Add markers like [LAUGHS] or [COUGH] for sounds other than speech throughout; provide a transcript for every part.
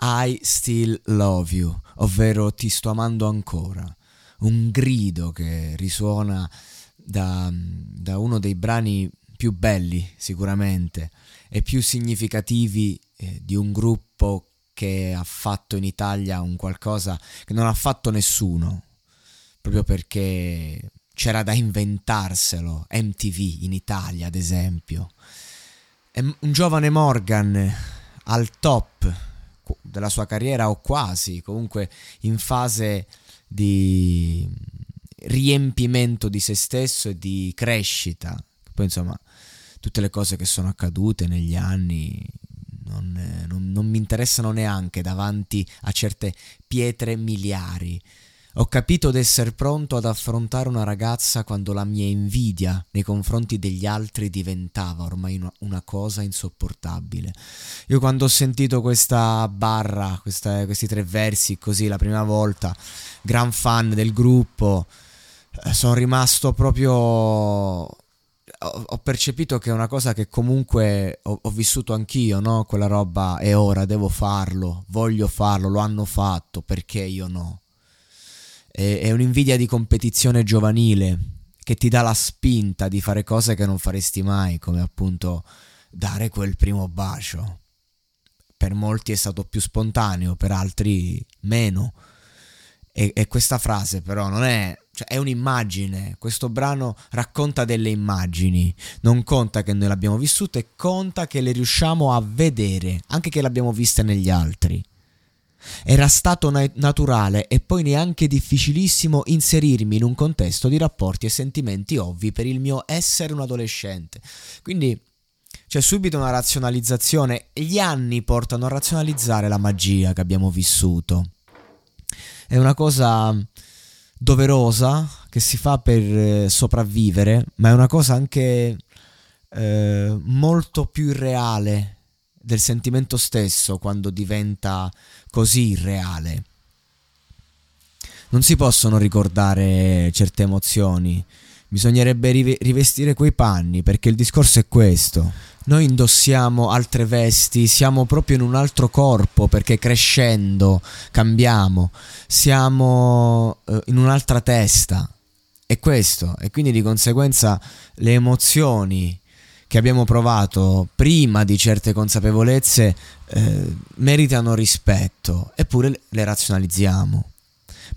I Still Love You, ovvero Ti sto amando ancora, un grido che risuona da, da uno dei brani più belli sicuramente e più significativi eh, di un gruppo che ha fatto in Italia un qualcosa che non ha fatto nessuno, proprio perché c'era da inventarselo, MTV in Italia ad esempio. E un giovane Morgan al top della sua carriera o quasi, comunque in fase di riempimento di se stesso e di crescita. Poi insomma tutte le cose che sono accadute negli anni non, non, non mi interessano neanche davanti a certe pietre miliari. Ho capito d'essere pronto ad affrontare una ragazza quando la mia invidia nei confronti degli altri diventava ormai una, cosa insopportabile. Io quando ho sentito questa barra, questa, questi tre versi così la prima volta, gran fan del gruppo, eh, sono rimasto proprio ho, percepito che è una cosa che comunque ho, ho, vissuto anch'io, no? Quella roba è ora, devo farlo, voglio farlo, lo hanno fatto, perché io no? È, è un'invidia di competizione giovanile che ti dà la spinta di fare cose che non faresti mai, come appunto dare quel primo bacio. Per molti è stato più spontaneo, per altri meno. E, e questa frase però non è, cioè è un'immagine, questo brano racconta delle immagini, non conta che noi l'abbiamo vissute, conta che le riusciamo a vedere, anche che l'abbiamo viste negli altri. Era stato na- naturale e poi neanche difficilissimo inserirmi in un contesto di rapporti e sentimenti ovvi per il mio essere un adolescente. Quindi c'è subito una razionalizzazione. Gli anni portano a razionalizzare la magia che abbiamo vissuto. È una cosa doverosa che si fa per eh, sopravvivere, ma è una cosa anche eh, molto più irreale del sentimento stesso quando diventa così irreale. Non si possono ricordare certe emozioni, bisognerebbe rivestire quei panni perché il discorso è questo. Noi indossiamo altre vesti, siamo proprio in un altro corpo perché crescendo cambiamo, siamo eh, in un'altra testa. È questo, e quindi di conseguenza le emozioni che abbiamo provato prima di certe consapevolezze eh, meritano rispetto, eppure le razionalizziamo.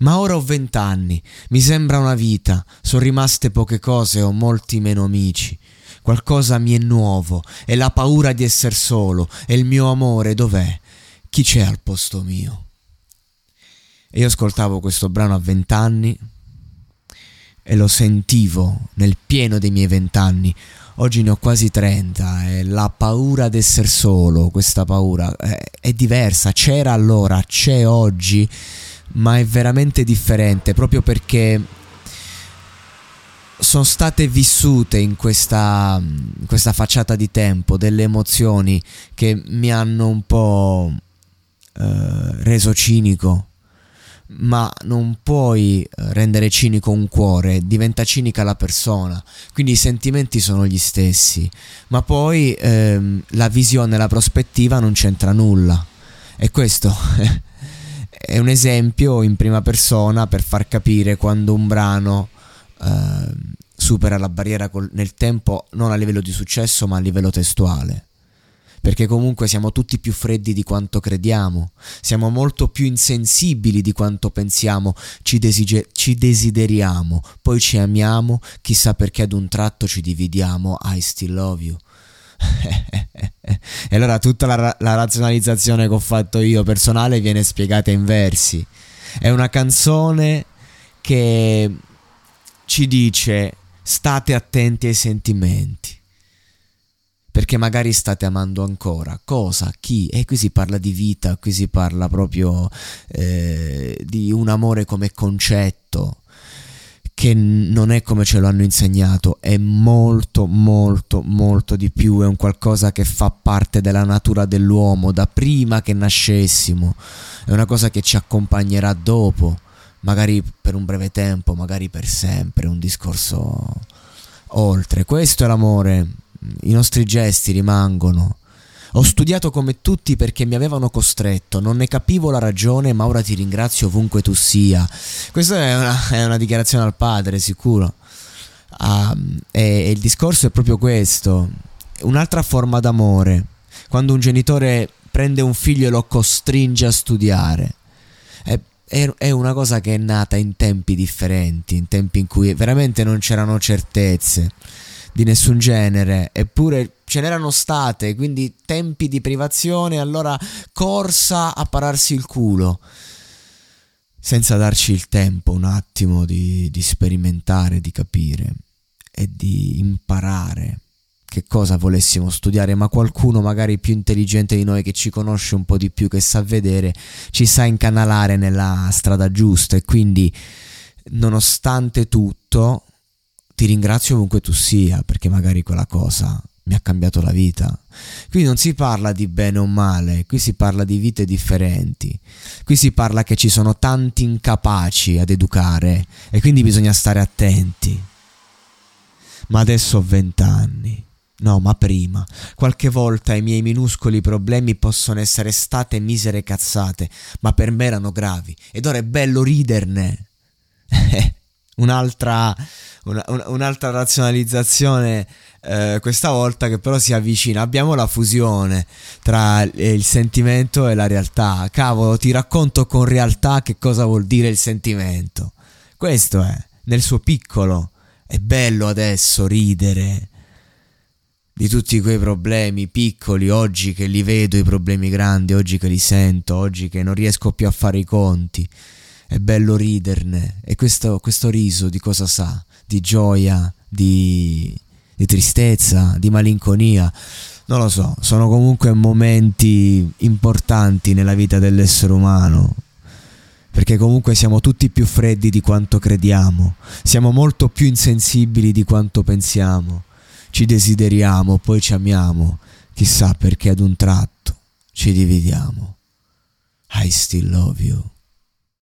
Ma ora ho vent'anni, mi sembra una vita, sono rimaste poche cose, ho molti meno amici. Qualcosa mi è nuovo, e la paura di essere solo, e il mio amore dov'è? Chi c'è al posto mio? E io ascoltavo questo brano a vent'anni e lo sentivo nel pieno dei miei vent'anni. Oggi ne ho quasi 30 e la paura di essere solo, questa paura è, è diversa, c'era allora, c'è oggi, ma è veramente differente proprio perché sono state vissute in questa, in questa facciata di tempo delle emozioni che mi hanno un po' eh, reso cinico, ma non puoi eh, rendere cinico un cuore, diventa cinica la persona, quindi i sentimenti sono gli stessi, ma poi ehm, la visione, la prospettiva non c'entra nulla. E questo [LAUGHS] è un esempio in prima persona per far capire quando un brano eh, supera la barriera col, nel tempo non a livello di successo ma a livello testuale perché comunque siamo tutti più freddi di quanto crediamo, siamo molto più insensibili di quanto pensiamo, ci, desige- ci desideriamo, poi ci amiamo, chissà perché ad un tratto ci dividiamo, I still love you. [LAUGHS] e allora tutta la, la razionalizzazione che ho fatto io personale viene spiegata in versi. È una canzone che ci dice state attenti ai sentimenti perché magari state amando ancora. Cosa? Chi? E qui si parla di vita, qui si parla proprio eh, di un amore come concetto che non è come ce lo hanno insegnato, è molto molto molto di più, è un qualcosa che fa parte della natura dell'uomo da prima che nascessimo, è una cosa che ci accompagnerà dopo, magari per un breve tempo, magari per sempre, un discorso oltre. Questo è l'amore, i nostri gesti rimangono. Ho studiato come tutti perché mi avevano costretto, non ne capivo la ragione, ma ora ti ringrazio ovunque tu sia. Questa è una, [LAUGHS] è una dichiarazione al padre, sicuro. Um, e, e il discorso è proprio questo. Un'altra forma d'amore, quando un genitore prende un figlio e lo costringe a studiare. È, è una cosa che è nata in tempi differenti, in tempi in cui veramente non c'erano certezze di nessun genere, eppure ce n'erano state, quindi tempi di privazione, allora corsa a pararsi il culo, senza darci il tempo un attimo di, di sperimentare, di capire e di imparare che cosa volessimo studiare, ma qualcuno magari più intelligente di noi che ci conosce un po' di più, che sa vedere, ci sa incanalare nella strada giusta. E quindi nonostante tutto ti ringrazio ovunque tu sia perché magari quella cosa mi ha cambiato la vita. Qui non si parla di bene o male, qui si parla di vite differenti. Qui si parla che ci sono tanti incapaci ad educare e quindi bisogna stare attenti. Ma adesso ho vent'anni. No, ma prima. Qualche volta i miei minuscoli problemi possono essere state misere cazzate, ma per me erano gravi ed ora è bello riderne. [LAUGHS] un'altra, una, un'altra razionalizzazione eh, questa volta che però si avvicina. Abbiamo la fusione tra il sentimento e la realtà. Cavolo, ti racconto con realtà che cosa vuol dire il sentimento. Questo è, nel suo piccolo. È bello adesso ridere di tutti quei problemi piccoli, oggi che li vedo i problemi grandi, oggi che li sento, oggi che non riesco più a fare i conti è bello riderne. E questo, questo riso di cosa sa? Di gioia, di, di tristezza, di malinconia. Non lo so, sono comunque momenti importanti nella vita dell'essere umano perché comunque siamo tutti più freddi di quanto crediamo, siamo molto più insensibili di quanto pensiamo, ci desideriamo, poi ci amiamo, chissà perché ad un tratto ci dividiamo. I still love you.